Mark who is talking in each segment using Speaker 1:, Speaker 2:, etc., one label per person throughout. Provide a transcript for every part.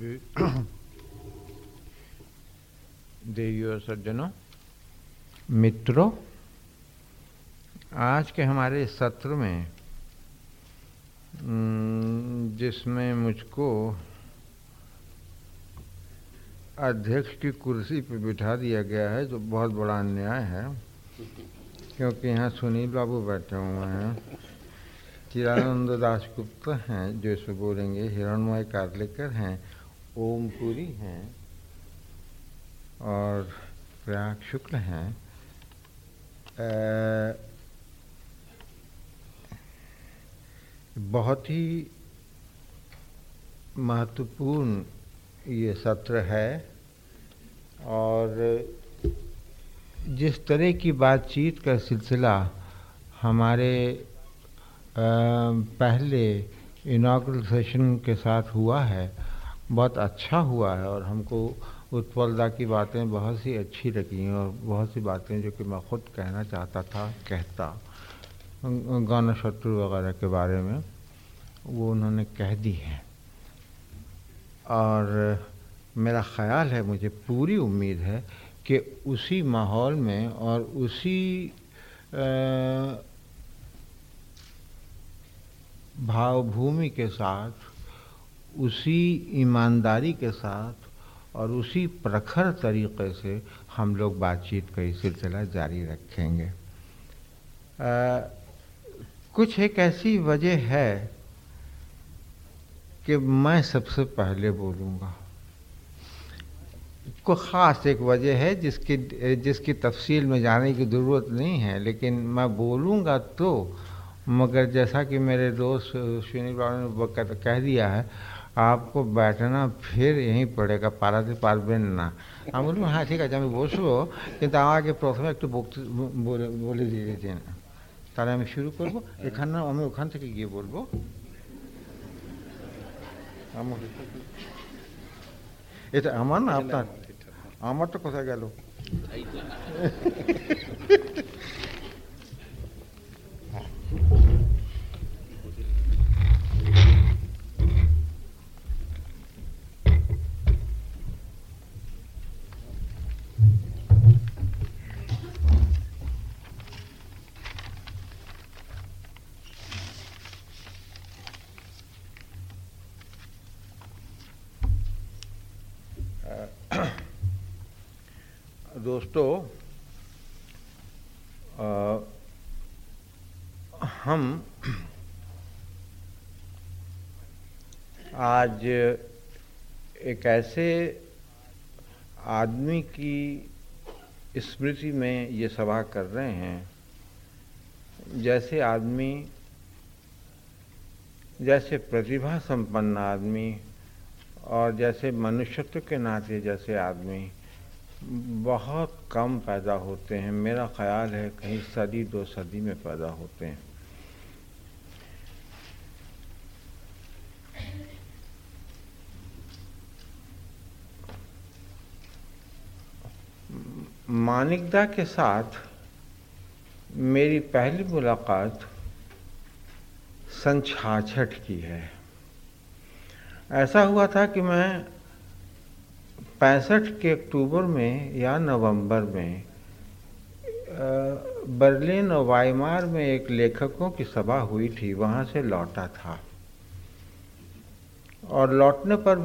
Speaker 1: देवी और सज्जनों, मित्रों, आज के हमारे सत्र में जिसमें मुझको अध्यक्ष की कुर्सी पर बिठा दिया गया है, जो बहुत बड़ा अन्याय है, क्योंकि यहाँ सुनील बाबू बैठे हुए हैं, चिरानंद दासगुप्त हैं, जो इसमें बोलेंगे, हिरणमय कार्लेकर हैं ओमपुरी हैं और प्रयाग शुक्ल हैं। बहुत ही महत्वपूर्ण ये सत्र है और जिस तरह की बातचीत का सिलसिला हमारे पहले इनाग्रल सेशन के साथ हुआ है बहुत अच्छा हुआ है और हमको उत्पलदा की बातें बहुत सी अच्छी लगी हैं और बहुत सी बातें जो कि मैं ख़ुद कहना चाहता था, कहता। गाना शत्रु वगैरह के बारे में वो उन्होंने कह दी है। और मेरा ख़्याल है, मुझे पूरी उम्मीद है कि उसी माहौल में और उसी भावभूमि के साथ उसी ईमानदारी के साथ और उसी प्रखर तरीक़े से हम लोग बातचीत का ये सिलसिला जारी रखेंगे। आ, कुछ एक ऐसी वजह है कि मैं सबसे पहले बोलूँगा। को ख़ास एक वजह है जिसकी जिसकी तफसील में जाने की ज़रूरत नहीं है लेकिन मैं बोलूँगा तो मगर जैसा कि मेरे दोस्त सुनील ने कह दिया है आपको बैठना फिर यहीं पड़ेगा पारादीप পারবেন না আমি বললাম হ্যাঁ ঠিক আছে আমি বসবো কিন্তু আমাকে প্রথমে একটু বলে বলে দিয়ে দিতেন তাহলে আমি শুরু করব এখানে আমি ওখান থেকে গিয়ে বলবো এটা আমার না আপনার আমারটা কোথায় গেল हम आज एक ऐसे आदमी की स्मृति में ये सभा कर रहे हैं, जैसे आदमी, जैसे प्रतिभा संपन्न आदमी और जैसे मनुष्यत्व के नाते जैसे आदमी बहुत कम पैदा होते हैं। मेरा ख्याल है कहीं सदी दो सदी में पैदा होते हैं। मानिकदा के साथ मेरी पहली मुलाकात सन छाछठ की है। ऐसा हुआ था कि मैं पैंसठ के अक्टूबर में या नवंबर में बर्लिन और वाइमार में एक लेखकों की सभा हुई थी। वहाँ से लौटा था। और लौटने पर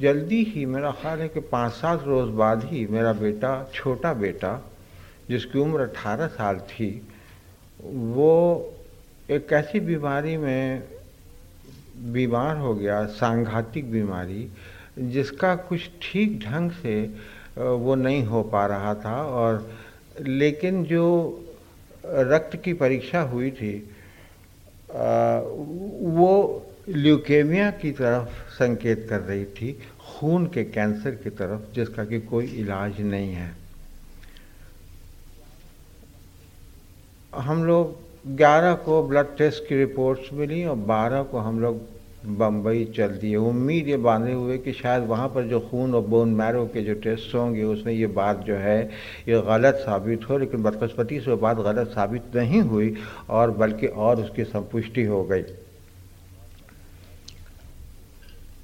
Speaker 1: जल्दी ही मेरा ख्याल है कि पाँच सात रोज़ बाद ही मेरा बेटा छोटा बेटा जिसकी उम्र अठारह साल थी वो एक ऐसी बीमारी में बीमार हो गया सांघातिक बीमारी जिसका कुछ ठीक ढंग से वो नहीं हो पा रहा था और लेकिन जो रक्त की परीक्षा हुई थी आ, वो ल्यूकेमिया की तरफ़ संकेत कर रही थी, खून के कैंसर की तरफ़, जिसका कि कोई इलाज नहीं है। हम लोग 11 को ब्लड टेस्ट की रिपोर्ट्स मिली और 12 को हम लोग बम्बई चल दिए। उम्मीद ये बांधे हुए कि शायद वहाँ पर जो खून और बोन मैरो के जो टेस्ट होंगे, उसमें ये बात जो है, ये गलत साबित हो, लेकिन बदकस्मती से वो बात गलत साबित नहीं हुई और बल्कि और उसकी संपुष्टि हो गई।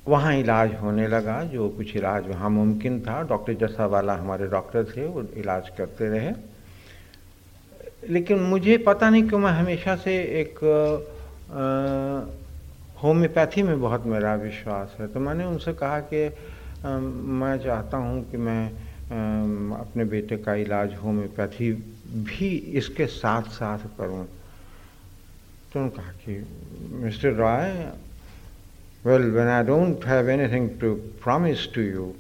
Speaker 1: वहाँ इलाज होने लगा जो कुछ इलाज वहाँ मुमकिन था। डॉक्टर जस्सा वाला हमारे डॉक्टर थे वो इलाज करते रहे। लेकिन मुझे पता नहीं क्यों मैं हमेशा से एक होम्योपैथी में बहुत मेरा विश्वास है। तो मैंने उनसे कहा कि आ, मैं चाहता हूँ कि मैं आ, अपने बेटे का इलाज होम्योपैथी भी इसके साथ साथ करूँ। तो उन्होंने कहा कि mister Roy Well when I don't have anything to promise to you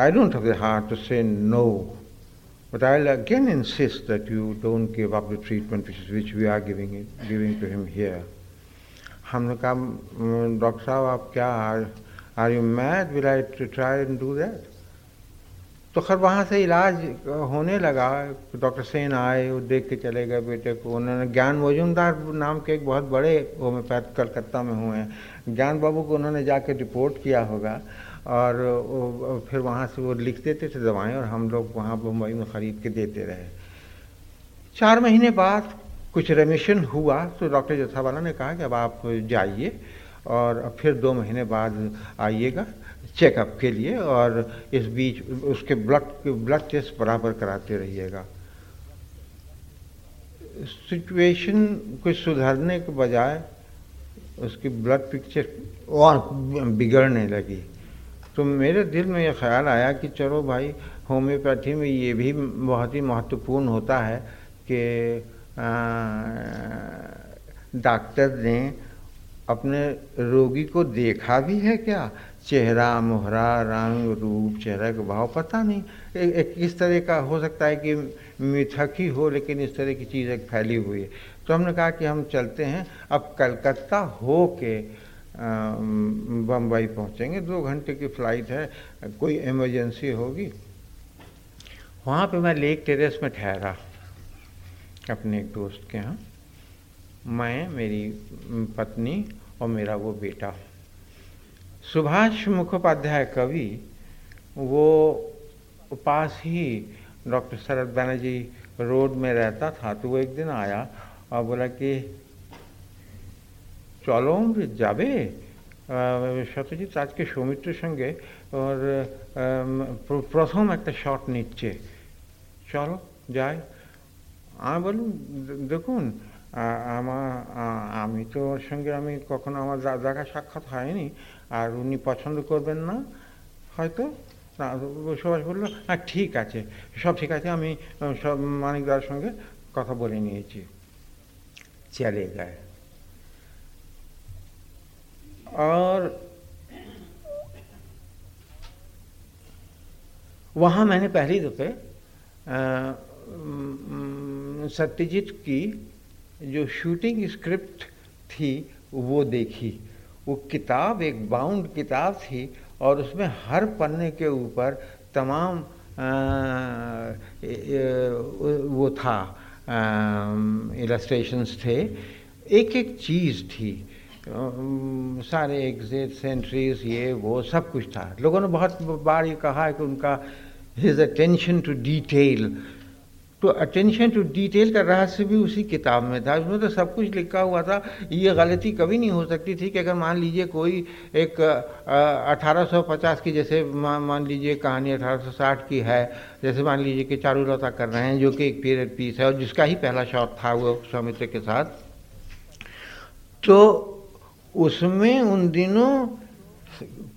Speaker 1: I don't have the heart to say no But I'll again insist that you don't give up the treatment which, is, which we are giving, it, giving to him here. हमने कहा doctor साहब आप क्या are you mad will I try and do that तो खैर वहाँ से इलाज होने लगा। डॉक्टर सेन आए, वो देख के चले गए बेटे को। उन्होंने ज्ञान मजूमदार नाम के एक बहुत बड़े होम्योपैथ कलकत्ता में हुए हैं। ज्ञान बाबू को उन्होंने जाके रिपोर्ट किया होगा और फिर वहाँ से वो लिख देते थे दवाएँ और हम लोग वहाँ मुंबई में ख़रीद के देते रहे। चार महीने बाद कुछ रेमिशन हुआ तो डॉक्टर जथावाला ने कहा कि अब आप जाइए और फिर दो महीने बाद आइएगा। चेकअप के लिए और इस बीच उसके ब्लड ब्लड टेस्ट बराबर कराते रहिएगा। सिचुएशन कुछ सुधरने के बजाय उसकी ब्लड पिक्चर और बिगड़ने लगी। तो मेरे दिल में ये ख्याल आया कि चलो भाई होम्योपैथी में ये भी बहुत ही महत्वपूर्ण होता है कि डॉक्टर ने अपने रोगी को देखा भी है क्या? चेहरा मोहरा रंग रूप चेहरा का भाव पता नहीं। एक, एक किस तरह का हो सकता है कि मिथक ही हो लेकिन इस तरह की चीज़ एक फैली हुई है। तो हमने कहा कि हम चलते हैं। अब कलकत्ता हो के बम्बई पहुँचेंगे। दो घंटे की फ़्लाइट है। कोई इमरजेंसी होगी? वहाँ पे मैं लेक टेरेस में ठहरा अपने एक दोस्त के यहाँ। मैं मेरी पत्नी और मेरा वो बेटा। सुभाष मुखोपाध्याय कवि वो पास ही डॉक्टर शरद बैनर्जी रोड में रहता था तो वो एक दिन आया और बोला कि চলো যাবে সত্যজিৎ আজকে সৌমিত্রের সঙ্গে ওর প্রথম একটা শট নিচ্ছে চলো যাই আমি বলুন দেখুন আমার আমি তো ওর সঙ্গে আমি কখনো আমার দেখা সাক্ষাৎ হয়নি আর উনি পছন্দ করবেন না হয়তো সুভাষ বললো হ্যাঁ ঠিক আছে সব ঠিক আছে আমি সব মানিকদার সঙ্গে কথা বলে নিয়েছি চলে গায়ে और वहाँ मैंने पहली दफ़े सत्यजीत की जो शूटिंग स्क्रिप्ट थी वो देखी वो किताब एक बाउंड किताब थी और उसमें हर पन्ने के ऊपर तमाम आ, वो था इलस्ट्रेशंस थे। एक एक चीज़ थी सारे एग्जिट सेंट्रीज ये वो सब कुछ था। लोगों ने बहुत बार ये कहा है कि उनका हिज अटेंशन टू डिटेल तो अटेंशन टू डिटेल का रहस्य भी उसी किताब में था। उसमें तो सब कुछ लिखा हुआ था। ये गलती कभी नहीं हो सकती थी कि अगर मान लीजिए कोई एक अठारह की जैसे मान लीजिए कहानी अठारह सौ साठ की है, जैसे मान लीजिए कि चारूलता कर रहे हैं, जो कि एक पीरियड पीस है और जिसका ही पहला शॉट था वो सौमित्र के साथ। तो उसमें उन दिनों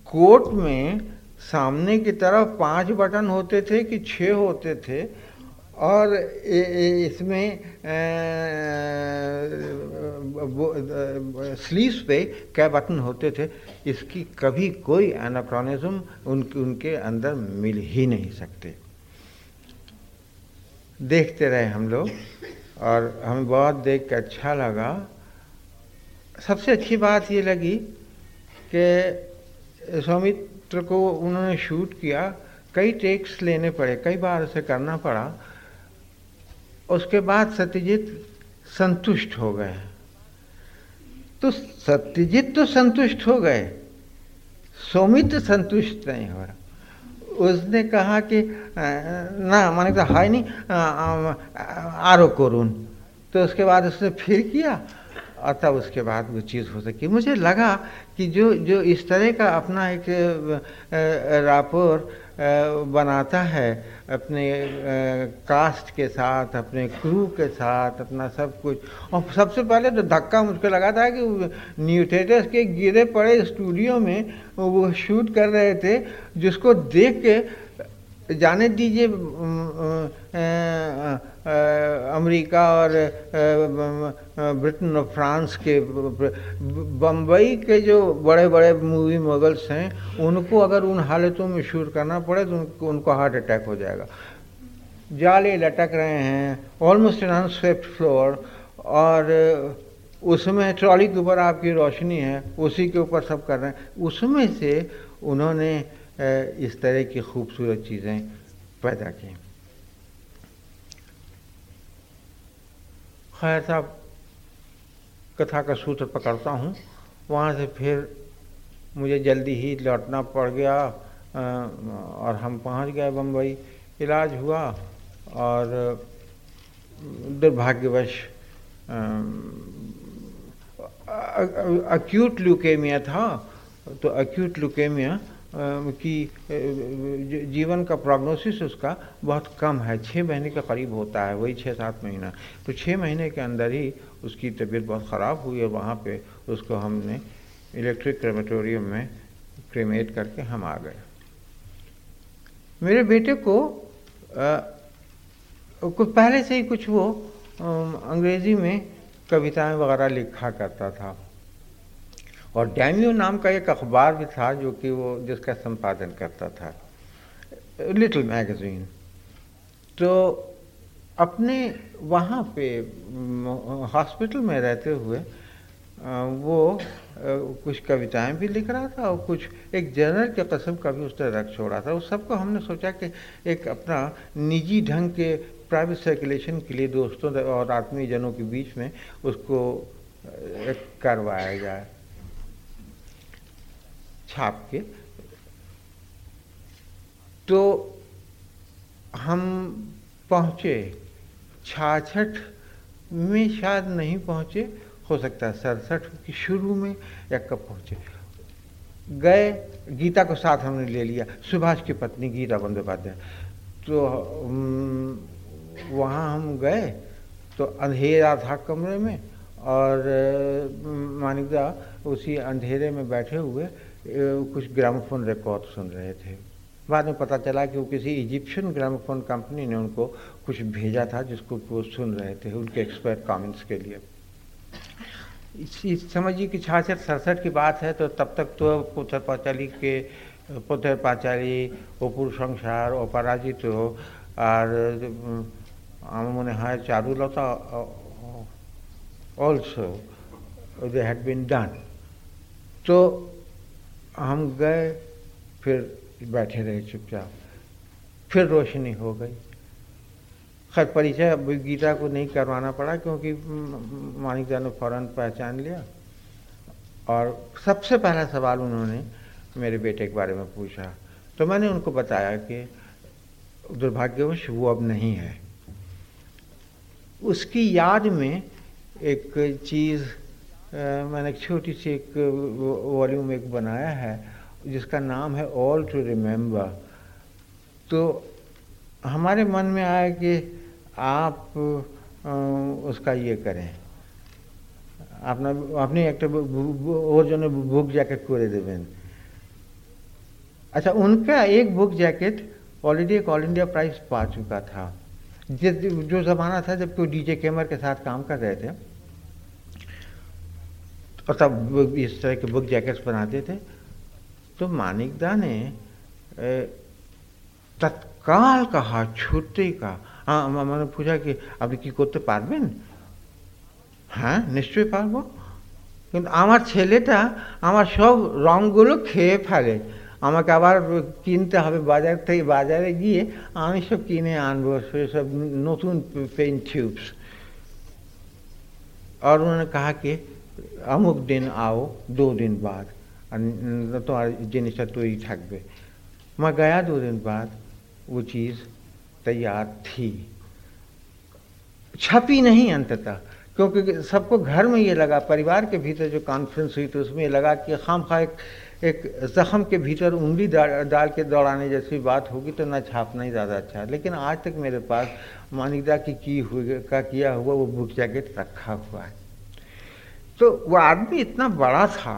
Speaker 1: कोर्ट में सामने की तरफ़ पाँच बटन होते थे कि छः होते थे। और इसमें स्लीव्स पे क्या बटन होते थे, इसकी कभी कोई एनाक्रॉनिज्म उनके उनके अंदर मिल ही नहीं सकते। देखते रहे हम लोग, और हमें बहुत देख के अच्छा लगा। सबसे अच्छी बात ये लगी कि सौमित्र को उन्होंने शूट किया। कई टेक्स लेने पड़े, कई बार उसे करना पड़ा। उसके बाद सत्यजीत संतुष्ट हो गए। तो सत्यजीत तो संतुष्ट हो गए, सौमित्र संतुष्ट नहीं हो रहा। उसने कहा कि ना, मैंने कहा, हाय नहीं आरो करून तो उसके बाद उसने फिर किया, और तब उसके बाद वो चीज़ हो सकी। मुझे लगा कि जो जो इस तरह का अपना एक रापोर बनाता है, अपने कास्ट के साथ, अपने क्रू के साथ, अपना सब कुछ। और सबसे पहले तो धक्का मुझको लगा था कि न्यूटेटर्स के गिरे पड़े स्टूडियो में वो शूट कर रहे थे, जिसको देख के जाने दीजिए अमेरिका और ब्रिटेन और फ्रांस के, बम्बई के जो बड़े बड़े मूवी मगल्स हैं, उनको अगर उन हालतों में शूट करना पड़े तो उनको उनको हार्ट अटैक हो जाएगा। जाले लटक रहे हैं ऑलमोस्ट एन अनस्वेप्ट फ्लोर और, उसमें ट्रॉली के ऊपर आपकी रोशनी है, उसी के ऊपर सब कर रहे हैं। उसमें से उन्होंने इस तरह की खूबसूरत चीज़ें पैदा की खैर साहब कथा का सूत्र पकड़ता हूँ वहाँ से फिर मुझे जल्दी ही लौटना पड़ गया और हम पहुँच गए बम्बई इलाज हुआ और दुर्भाग्यवश अक्यूट ल्यूकेमिया था तो अक्यूट ल्यूकेमिया की जीवन का प्रोग्नोसिस उसका बहुत कम है। छः महीने के करीब होता है, वही छः सात महीना। तो छः महीने के अंदर ही उसकी तबीयत बहुत ख़राब हुई और वहाँ पे उसको हमने इलेक्ट्रिक क्रेमेटोरियम में क्रेमेट करके हम आ गए। मेरे बेटे को कुछ पहले से ही कुछ वो अंग्रेज़ी में कविताएँ वगैरह लिखा करता था। और डैमियो नाम का एक अखबार भी था जो कि वो, जिसका संपादन करता था। Little magazine. तो अपने वहाँ पे हॉस्पिटल में रहते हुए वो कुछ कविताएँ भी लिख रहा था और कुछ, एक जनरल के कस्म का भी उसने रख छोड़ा था। उस सबको हमने सोचा कि एक अपना निजी ढंग के प्राइवेट सर्कुलेशन के लिए दोस्तों और आत्मीय जनों के बीच में उसको करवाया जाए। छाप के। तो हम पहुँचे, छाछठ में शायद नहीं पहुँचे, हो सकता है सड़सठ की शुरू में या कब पहुँचे। गए, गीता को साथ हमने ले लिया, सुभाष की पत्नी गीता बंदोपाध्याय। तो वहाँ हम गए तो अंधेरा था कमरे में और मानिकदा उसी अंधेरे में बैठे हुए कुछ ग्रामोफोन रिकॉर्ड सुन रहे थे बाद में पता चला कि वो किसी इजिप्शियन ग्रामोफोन कंपनी ने उनको कुछ भेजा था जिसको वो सुन रहे थे उनके एक्सपर्ट कमेंट्स के लिए इस समझिए कि छाछठ सड़सठ की बात है तो तब तक तो पुत्र पाचाली के पुत्र पाचाली অপুর সংসার অপরাজিত আর আমার মনে হয় Charulata also they had been done तो हम गए, फिर बैठे रहे चुपचाप। फिर रोशनी हो गई। खैर, परिचय अब गीता को नहीं करवाना पड़ा क्योंकि मानिकदा ने फ़ौरन पहचान लिया। और सबसे पहला सवाल उन्होंने मेरे बेटे के बारे में पूछा। तो मैंने उनको बताया कि दुर्भाग्यवश वो अब नहीं है। उसकी याद में एक चीज़ मैंने एक छोटी सी एक वॉल्यूम एक बनाया है, जिसका नाम है ऑल टू रिमेम्बर तो हमारे मन में आया कि आप उसका ये करें। अपना अपनी एक और जो बुक जैकेट করে देवें अच्छा उनका एक बुक जैकेट ऑलरेडी एक ऑल इंडिया प्राइज पा चुका था। जो ज़माना था जब कोई डीजे कैमर के साथ काम कर रहे थे और तब इस तरह के बुक जैकेट्स बनाते थे तो मानिकदा ने तत्काल कहा छुट्टी का हाँ मैंने पूछा कि আপনি কি করতে পারবেন হ্যাঁ নিশ্চয়ই পারবো কিন্তু আমার ছেলেটা আমার সব রঙগুলো খেয়ে ফেলে আমাকে আবার কিনতে হবে বাজার থেকে বাজারে গিয়ে আমি সব কিনে আনবো সব নতুন পেন টিউब्स और उन्होंने कहा कि अमुक दिन आओ, दो दिन बाद। तो ही थकबे मैं गया दो दिन बाद, वो चीज़ तैयार थी। छपी नहीं अंततः, क्योंकि सबको घर में ये लगा, परिवार के भीतर जो कॉन्फ्रेंस हुई थी, उसमें लगा कि खाम खा एक एक जख्म के भीतर उंगली डाल के दौड़ाने जैसी बात होगी तो ना छापना ही ज़्यादा अच्छा है। लेकिन आज तक मेरे पास मानिकदा की की हुई, का किया हुआ वो बुक जैकेट रखा हुआ है। तो वो आदमी इतना बड़ा था,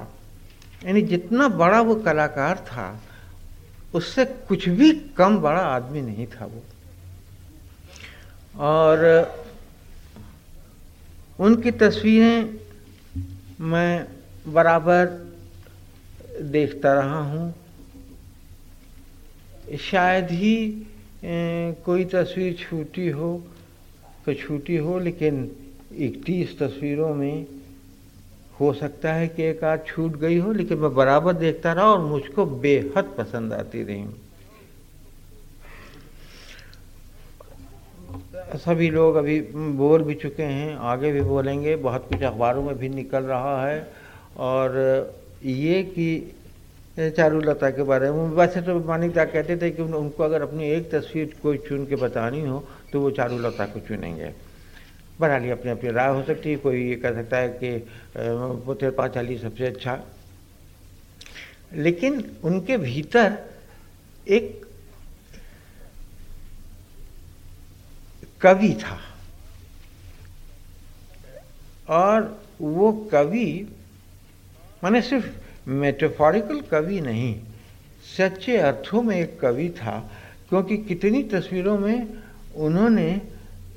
Speaker 1: यानी जितना बड़ा वो कलाकार था, उससे कुछ भी कम बड़ा आदमी नहीं था वो। और उनकी तस्वीरें मैं बराबर देखता रहा हूँ। शायद ही कोई तस्वीर छूटी हो तो छूटी हो, लेकिन इकतीस तस्वीरों में हो सकता है कि एक आध छूट गई हो, लेकिन मैं बराबर देखता रहा और मुझको बेहद पसंद आती रही। सभी लोग अभी बोल भी चुके हैं, आगे भी बोलेंगे, बहुत कुछ अखबारों में भी निकल रहा है। और ये कि चारूलता के बारे में, वैसे तो मानिकदा कहते थे कि उनको अगर अपनी एक तस्वीर कोई चुन के बतानी हो तो वो चारूलता को चुनेंगे। बहरहाल अपनी अपनी राय हो सकती है। कोई ये कह सकता है कि पुत्र पांचाली सबसे अच्छा। लेकिन उनके भीतर एक कवि था। और वो कवि माने सिर्फ़ मेटाफोरिकल कवि नहीं, सच्चे अर्थों में एक कवि था, क्योंकि कितनी तस्वीरों में उन्होंने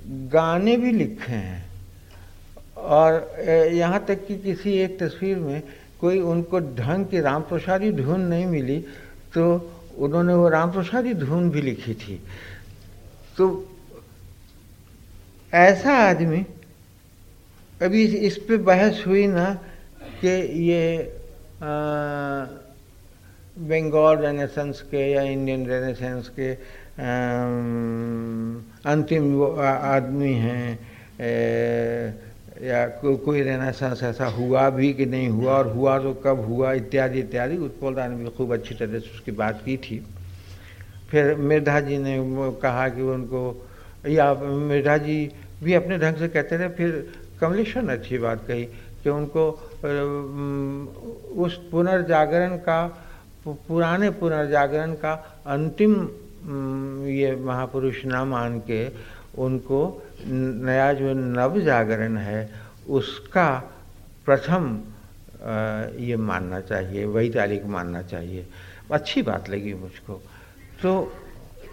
Speaker 1: गाने भी लिखे हैं। और यहाँ तक कि किसी एक तस्वीर में कोई उनको ढंग की राम प्रसादी धुन नहीं मिली तो उन्होंने वो राम प्रसादी धुन भी लिखी थी। तो ऐसा आदमी, अभी इस पे बहस हुई ना कि ये बंगाल रेनेसेंस के या इंडियन रेनेसेंस के अंतिम वो आदमी हैं या को, कोई रेनेसेंस ऐसा हुआ भी कि नहीं हुआ और हुआ तो कब हुआ इत्यादि इत्यादि। उत्पल राय ने भी खूब अच्छी तरह से उसकी बात की थी। फिर मिर्धा जी ने कहा कि उनको या मिर्धा जी भी अपने ढंग से कहते रहे फिर कमलेश्वर ने अच्छी बात कही कि उनको उस पुनर्जागरण का पुराने पुनर्जागरण का अंतिम ये महापुरुष न मान के उनको नया जो नव जागरण है, उसका प्रथम ये मानना चाहिए तारीख मानना चाहिए। अच्छी बात लगी मुझको। तो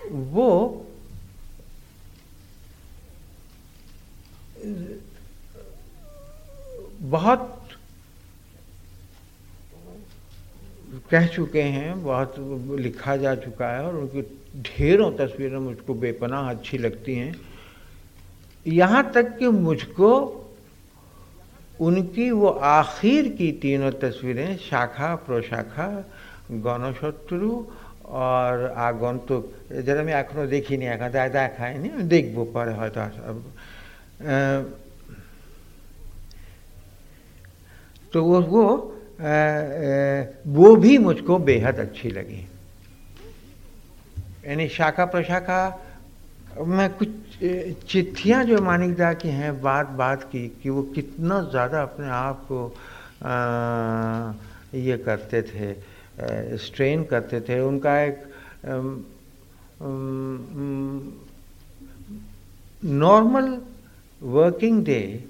Speaker 1: वो, बहुत कह चुके हैं, बहुत लिखा जा चुका है और उनकी ढेरों तस्वीरें मुझको बेपनाह अच्छी लगती हैं। यहाँ तक कि मुझको उनकी वो आखिर की तीनों तस्वीरें, शाखा, प्रोशाखा गणशत्रु और आगंतुक। जरा मैं आखिर देखी नहीं, आखा दाय दाय खाए नहीं पड़े हयতো तो वो वो भी मुझको बेहद अच्छी लगी। यानी शाखा प्रशाखा में कुछ चिट्ठियाँ जो मानिकदा की हैं बात बात की कि वो कितना ज़्यादा अपने आप को आ, ये करते थे स्ट्रेन करते थे उनका एक normal working day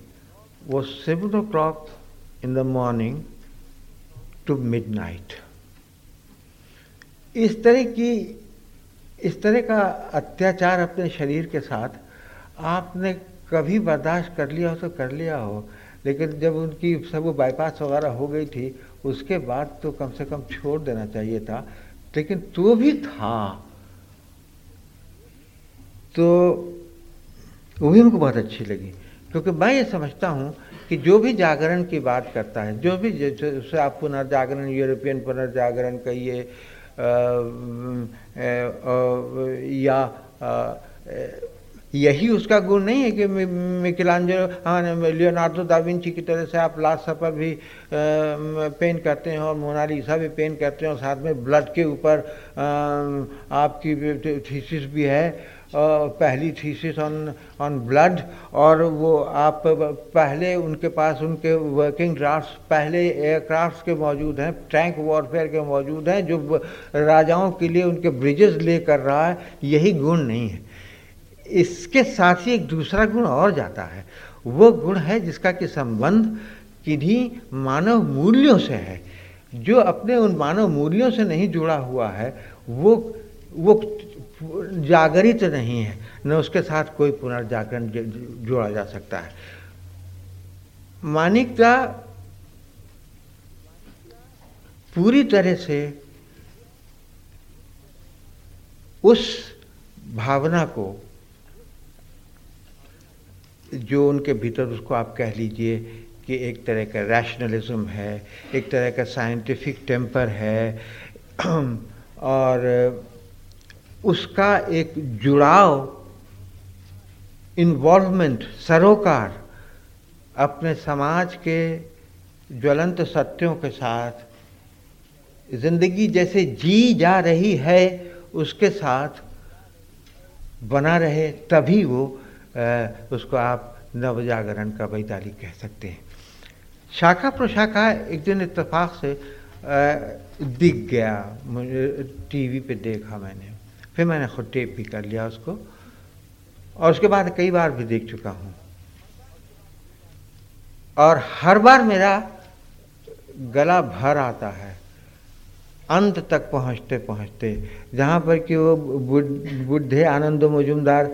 Speaker 1: was 7 o'clock in the morning to midnight. इस तरह की इस तरह का अत्याचार अपने शरीर के साथ आपने कभी बर्दाश्त कर लिया हो तो कर लिया हो, लेकिन जब उनकी सब वो बाईपास वगैरह हो गई थी, उसके बाद तो कम से कम छोड़ देना चाहिए था। लेकिन तो भी था। तो वो भी उनको बहुत अच्छी लगी, क्योंकि मैं ये समझता हूँ कि जो भी जागरण की बात करता है, जो भी जैसे आप पुनर्जागरण यूरोपियन पुनर्जागरण कहिए या यही उसका गुण नहीं है कि मिकिलांजलो हाँ लियोनार्डो दाविंची की तरह से आप लास्ट सफ़र भी पेंट करते हैं और मोनालिसा भी पेंट करते हैं और साथ में ब्लड के ऊपर आपकी थीसिस भी है। पहली थीसिस ऑन ऑन ब्लड और वो आप पहले उनके पास उनके वर्किंग ड्राफ्ट पहले एयरक्राफ्ट के मौजूद हैं, टैंक वॉरफेयर के मौजूद हैं, जो राजाओं के लिए उनके ब्रिजेस ले कर रहा है, यही गुण नहीं है। इसके साथ ही एक दूसरा गुण और जाता है। वो गुण है जिसका कि संबंध किन्हीं मानव मूल्यों से है। जो अपने उन मानव मूल्यों से नहीं जुड़ा हुआ है, वो वो जागरित नहीं है, न उसके साथ कोई पुनर्जागरण जोड़ा जा सकता है। मानिकता पूरी तरह से उस भावना को, जो उनके भीतर उसको आप कह लीजिए कि एक तरह का रैशनलिज्म है, एक तरह का साइंटिफिक टेम्पर है, और उसका एक जुड़ाव इन्वॉल्वमेंट सरोकार अपने समाज के ज्वलंत सत्यों के साथ, ज़िंदगी जैसे जी जा रही है उसके साथ बना रहे, तभी वो उसको आप नवजागरण का वैताली कह सकते हैं। शाखा प्रशाखा एक दिन इतफाक से दिख गया। मुझे टीवी पे देखा मैंने। फिर मैंने खुद टेप भी कर लिया उसको। और उसके बाद कई बार भी देख चुका हूँ। और हर बार मेरा गला भर आता है। अंत तक पहुँचते पहुँचते, जहाँ पर कि वो बुढ़े आनंद मजुमदार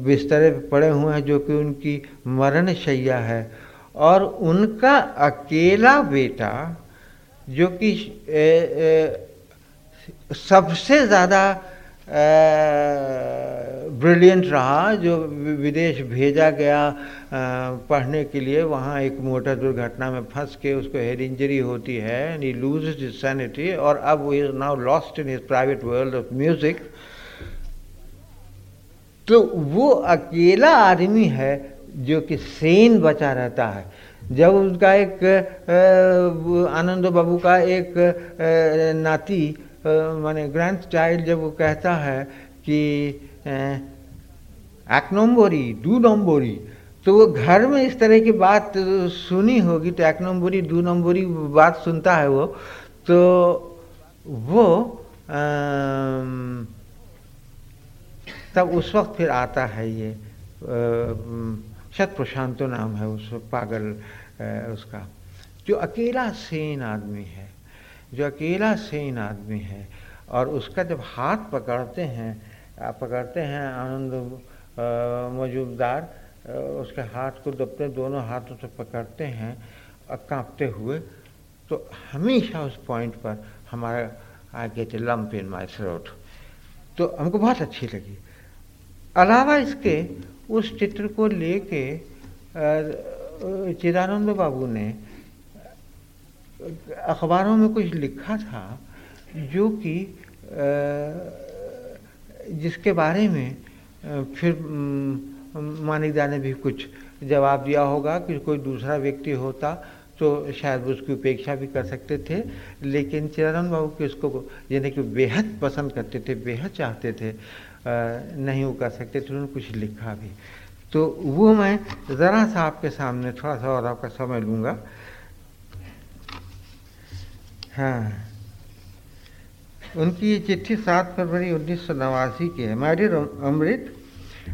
Speaker 1: बिस्तरे पड़े हुए हैं जो कि उनकी मरण शैया है। और उनका अकेला बेटा, जो कि सबसे ज़्यादा ब्रिलियंट रहा जो विदेश भेजा गया पढ़ने के लिए। वहाँ एक मोटर दुर्घटना में फंस के उसको हेड इंजरी होती है and he lose his sanity और अब वो is now lost in his private world of music तो वो अकेला आदमी है जो कि सेन बचा रहता है। जब उसका एक आनंद बाबू का एक नाती माने ग्रैंड चाइल्ड जब वो कहता है कि एक नम्बरी दू नम्बरी तो वो घर में इस तरह की बात सुनी होगी तो एक नम्बरी दू नम्बरी बात सुनता है वो तो वो तब उस वक्त फिर आता है ये शत प्रशांतो नाम है उस पागल उसका, जो अकेला सेन आदमी है। जो अकेला सेन आदमी है और उसका जब हाथ पकड़ते हैं पकड़ते हैं आनंद मौजूददार उसके हाथ को अपने दोनों हाथों से पकड़ते हैं कांपते हुए तो हमेशा उस पॉइंट पर हमारा I get a lump in my throat. तो हमको बहुत अच्छी लगी। अलावा इसके उस चित्र को लेके चिदानंद बाबू ने अखबारों में कुछ लिखा था जो कि जिसके बारे में फिर मानिकदा ने भी कुछ जवाब दिया होगा कि कोई दूसरा व्यक्ति होता तो शायद उसकी उपेक्षा भी कर सकते थे। लेकिन चिदानंद बाबू के उसको यानी कि बेहद पसंद करते थे, बेहद चाहते थे नहीं वो कर सकते थे, उन्होंने कुछ लिखा भी। तो वो मैं ज़रा सा आपके सामने थोड़ा सा और आपका समय लूँगा। हाँ उनकी ये चिट्ठी सात फरवरी उन्नीस सौ नवासी की है my dear Amrit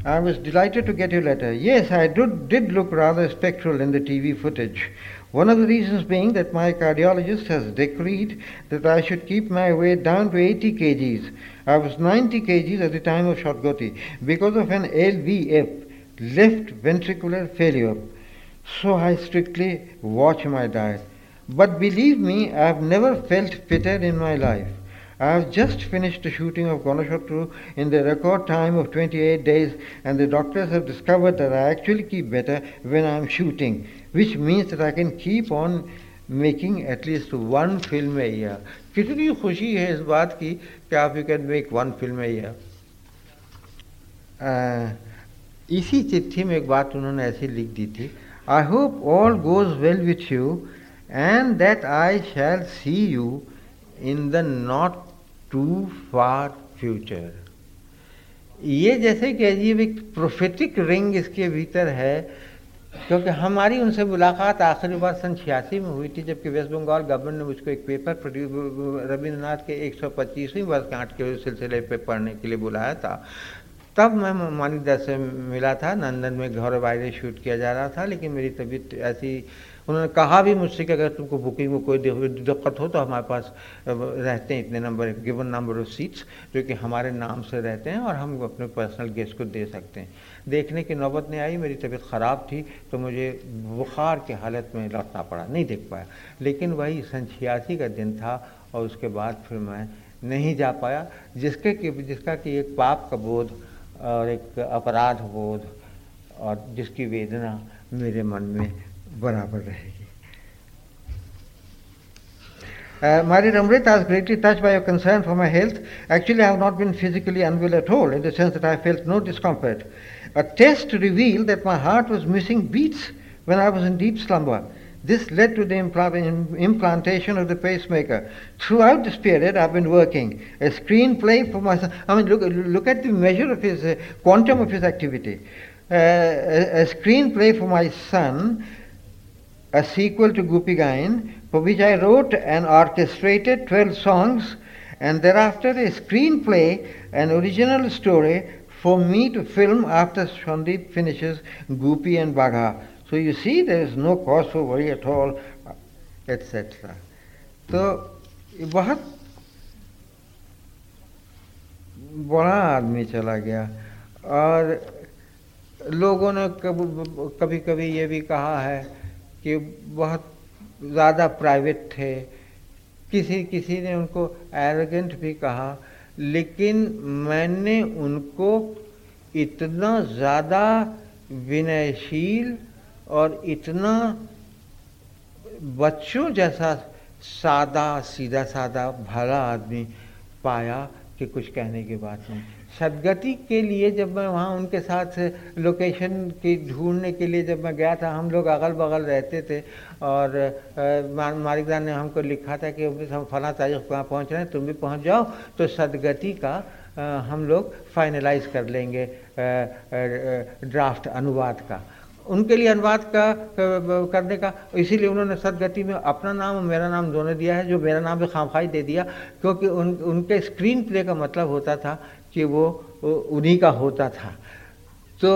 Speaker 1: I was delighted to get your letter. Yes, I did, did look rather spectral in the TV footage. One of the reasons being that my cardiologist has decreed that I should keep my weight down to 80 kgs. I was 90 kgs at the time of Shotgoti because of an LVF, left ventricular failure. So I strictly watch my diet. But believe me, I have never felt fitter in my life. I have just finished the shooting of Ganashotru in the record time of 28 days, and the doctors have discovered that I actually keep better when I am shooting, which means that I can keep on making at least one film a year. कितनी खुशी है इस बात की कि आप you can make one film a year इसी चिट्ठी में एक बात उन्होंने ऐसी लिख दी थी I hope all goes well with you and that I shall see you in the not too far future ये जैसे कि अजीब एक प्रोफेटिक रिंग इसके भीतर है, क्योंकि हमारी उनसे मुलाकात आखिरी बार सन छियासी में हुई थी, जबकि वेस्ट बंगाल गवर्नमेंट ने मुझको एक पेपर रविंद्रनाथ के एक सौ पच्चीसवीं वर्षगांठ के सिलसिले पे पढ़ने के लिए बुलाया था। तब मैं मानिक मानिकदा से मिला था, नंदन में घर वायरस शूट किया जा रहा था, लेकिन मेरी तबीयत ऐसी उन्होंने कहा भी मुझसे कि अगर तुमको बुकिंग में कोई दिक्कत हो तो हमारे पास रहते हैं इतने number given number of seats जो कि हमारे नाम से रहते हैं और हम अपने पर्सनल गेस्ट को दे सकते हैं। देखने की नौबत नहीं आई, मेरी तबीयत ख़राब थी तो मुझे बुखार की हालत में लौटना पड़ा, नहीं देख पाया। लेकिन वही सन छियासी का दिन था और उसके बाद फिर मैं नहीं जा पाया, जिसके कि, जिसका कि एक पाप का बोध और एक अपराध बोध और जिसकी वेदना मेरे मन में बराबर रहेगी Uh, Mary Ramrit, I was greatly touched by your concern for my health. Actually, I have not been physically unwell at all, in the sense that I felt no discomfort. A test revealed that my heart was missing beats when I was in deep slumber. This led to the implantation of the pacemaker. Throughout this period, I've been working a screenplay for my son. I mean, look, look at the measure of his uh, quantum of his activity. Uh, a, a, screenplay for my son, a sequel to Gupi Gain, for which I wrote and orchestrated 12 songs, and thereafter a screenplay, an original story for me to film after Shandeep finishes Gupi and Bagha. So you see, there is no cause for worry at all, etc. तो बहुत बड़ा आदमी चला गया और लोगों ने कभी कभी ये भी कहा है कि बहुत ज़्यादा प्राइवेट थे। किसी किसी ने उनको एरोगेंट भी कहा, लेकिन मैंने उनको इतना ज़्यादा विनयशील और इतना बच्चों जैसा सादा सीधा सादा भला आदमी पाया कि कुछ कहने की बात नहीं। सदगति के लिए जब मैं वहाँ उनके साथ लोकेशन की ढूँढने के लिए जब मैं गया था, हम लोग अगल बगल रहते थे और मालिकदार ने हमको लिखा था कि हम फला तारीख वहाँ पहुँच रहे हैं, तुम भी पहुँच जाओ। तो सदगति का हम लोग फाइनलाइज कर लेंगे ड्राफ्ट अनुवाद का। उनके लिए अनुवाद का करने का, इसीलिए उन्होंने सदगति में अपना नाम और मेरा नाम दोनों दिया है, जो मेरा नाम भी खामखाई दे दिया, क्योंकि उन, उनके स्क्रीन प्ले का मतलब होता था कि वो उन्हीं का होता था तो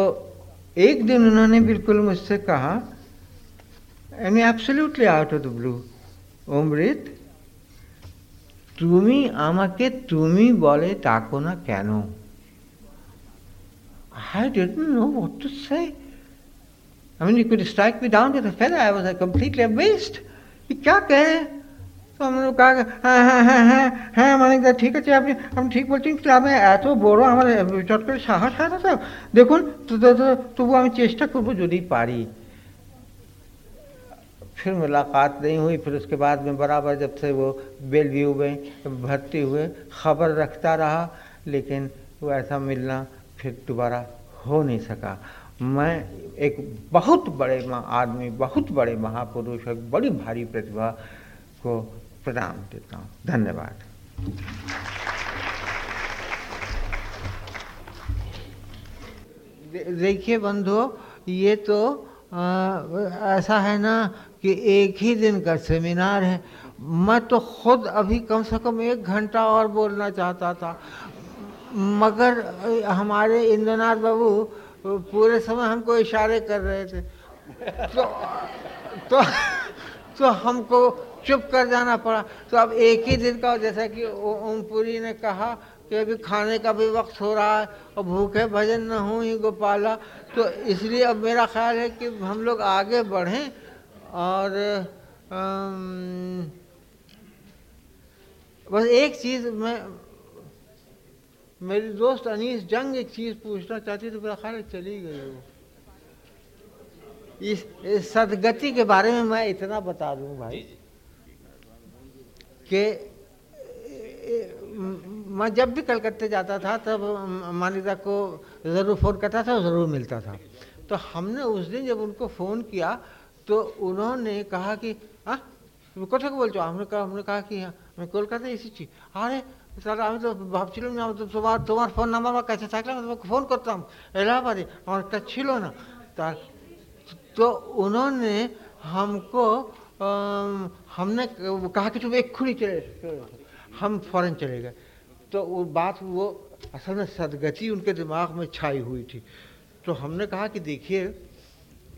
Speaker 1: एक दिन उन्होंने बिल्कुल मुझसे कहा and absolutely out of the blue Amrit তুমি আমাকে তুমি বলে ডাকো না কেন I didn't know what to say. I mean, you could strike me down to the feather. I was completely amazed. ये क्या कहे তো আমরা কাকা হ্যাঁ হ্যাঁ হ্যাঁ হ্যাঁ হ্যাঁ মানে ঠিক আছে আপনি আপনি ঠিক বলছেন আমি এত বড় আমার চট করে সাহস হয় না স্যার দেখুন তবু আমি চেষ্টা করবো যদি পারি फिर मुलाकात नहीं हुई फिर उसके बाद में बराबर जब से वो बेल व्यू में भर्ती हुए खबर रखता रहा लेकिन वो ऐसा मिलना फिर दोबारा हो नहीं सका मैं एक बहुत बड़े आदमी बहुत बड़े महापुरुष एक बड़ी भारी प्रतिभा को प्रणाम देता हूँ। धन्यवाद। देखिए बंधु ये तो आ, ऐसा है ना कि एक ही दिन का सेमिनार है। मैं तो खुद अभी कम से कम एक घंटा और बोलना चाहता था। मगर हमारे इंद्रनाथ बाबू पूरे समय हमको इशारे कर रहे थे। तो तो तो हमको चुप कर जाना पड़ा। तो अब एक ही दिन का जैसा कि ओमपुरी ने कहा कि अभी खाने का भी वक्त हो रहा है और भूखे भजन न हो ही गोपाला। तो इसलिए अब मेरा ख्याल है कि हम लोग आगे बढ़ें और आम, बस एक चीज़ मैं मेरी दोस्त अनीस जंग एक चीज़ पूछना चाहती तो मेरा ख्याल चली गई वो। इस, इस सदगति के बारे में मैं इतना बता दूँ भाई। कि मैं जब भी कलकत्ते जाता था तब मालिदा को ज़रूर फ़ोन करता था ज़रूर मिलता था तो हमने उस दिन जब उनको फ़ोन किया तो उन्होंने कहा कि हाँ কোথা থেকে বলছো আমরা আমরা কাহা কি আমি কলকাতায় এসেছি আরে তাহলে আমি তো ভাবছিলাম যে তোমার তোমার ফোন নাম্বার আমার কাছে থাকলে আমি তোমাকে ফোন করতাম इलाहाबादी আমার একটা ছিল না তার तो उन्होंने हमको हमने कहा कि तुम एक खुली चले हम फ़ौरन चले गए। तो वो बात वो असल में सदगति उनके दिमाग में छाई हुई थी। तो हमने कहा कि देखिए,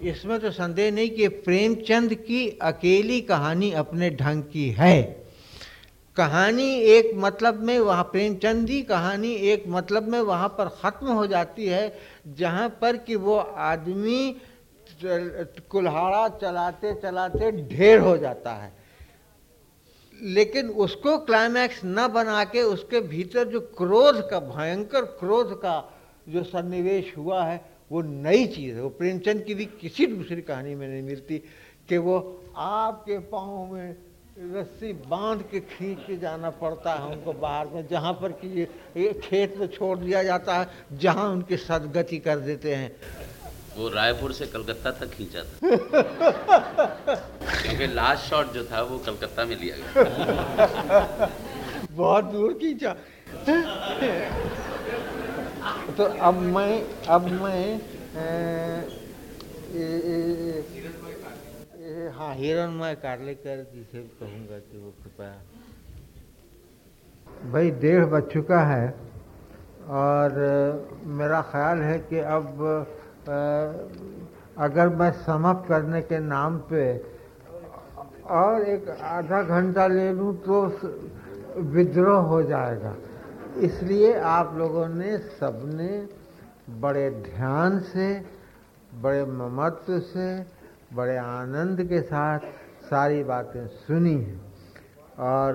Speaker 1: इसमें तो संदेह नहीं कि प्रेमचंद की अकेली कहानी अपने ढंग की है। कहानी एक मतलब में वहाँ, प्रेमचंद की कहानी एक मतलब में वहाँ पर ख़त्म हो जाती है, जहाँ पर कि वो आदमी कुल्हाड़ा चलाते चलाते ढेर हो जाता है। लेकिन उसको क्लाइमैक्स न बना के उसके भीतर जो क्रोध का, भयंकर क्रोध का जो सन्निवेश हुआ है, वो नई चीज़ है। वो प्रेमचंद की भी किसी दूसरी कहानी में नहीं मिलती कि वो आपके पाँव में रस्सी बाँध के खींच के जाना पड़ता है उनको बाहर में, जहाँ पर कि ये खेत में छोड़ दिया जाता है, जहाँ उनकी सदगति कर देते हैं।
Speaker 2: वो रायपुर से कलकत्ता तक खींचा था क्योंकि लास्ट शॉट जो था वो कलकत्ता में लिया गया।
Speaker 1: बहुत दूर खींचा। तो अब मैं अब मैं ए, ए, ए, हाँ हिरण मैं कार्लेकर जिसे कहूँगा कि वो कृपया भाई डेढ़ बज चुका है और मेरा ख्याल है कि अब अगर मैं समाप्त करने के नाम पे और एक आधा घंटा ले लूँ तो विद्रोह हो जाएगा। इसलिए आप लोगों ने सबने बड़े ध्यान से, बड़े ममत्व से, बड़े आनंद के साथ सारी बातें सुनी हैं। और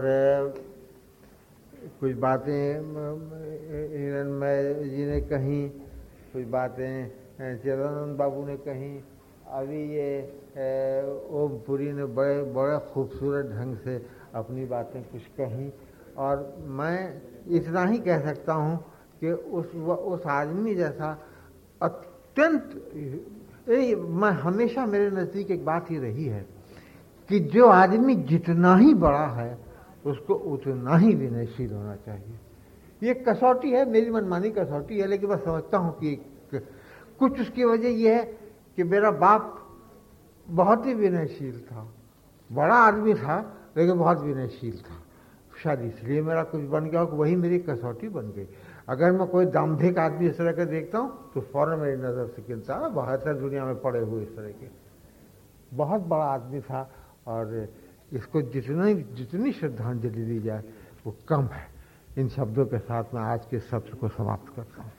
Speaker 1: कुछ बातें हिरणमय जी ने कही, कुछ बातें चिदानंद बाबू ने कहीं, अभी ये ओमपुरी ने बड़े बड़े खूबसूरत ढंग से अपनी बातें कुछ कहीं। और मैं इतना ही कह सकता हूँ कि उस उस आदमी जैसा अत्यंत मैं हमेशा मेरे नज़दीक एक बात ही रही है कि जो आदमी जितना ही बड़ा है, उसको उतना ही विनयशील होना चाहिए। ये कसौटी है, मेरी मनमानी कसौटी है, लेकिन मैं समझता हूँ कि कुछ उसकी वजह यह है कि मेरा बाप बहुत ही विनयशील था। बड़ा आदमी था, लेकिन बहुत विनयशील था। शायद इसलिए मेरा कुछ बन गया वही मेरी कसौटी बन गई। अगर मैं कोई दाम्भिक आदमी इस तरह का देखता हूँ तो फ़ौरन मेरी नज़र से गिरता है बहत्तर दुनिया में पड़े हुए इस तरह के। बहुत बड़ा आदमी था और इसको जितनी जितनी श्रद्धांजलि दी जाए, वो कम है। इन शब्दों के साथ मैं आज के सत्र को समाप्त करता हूँ।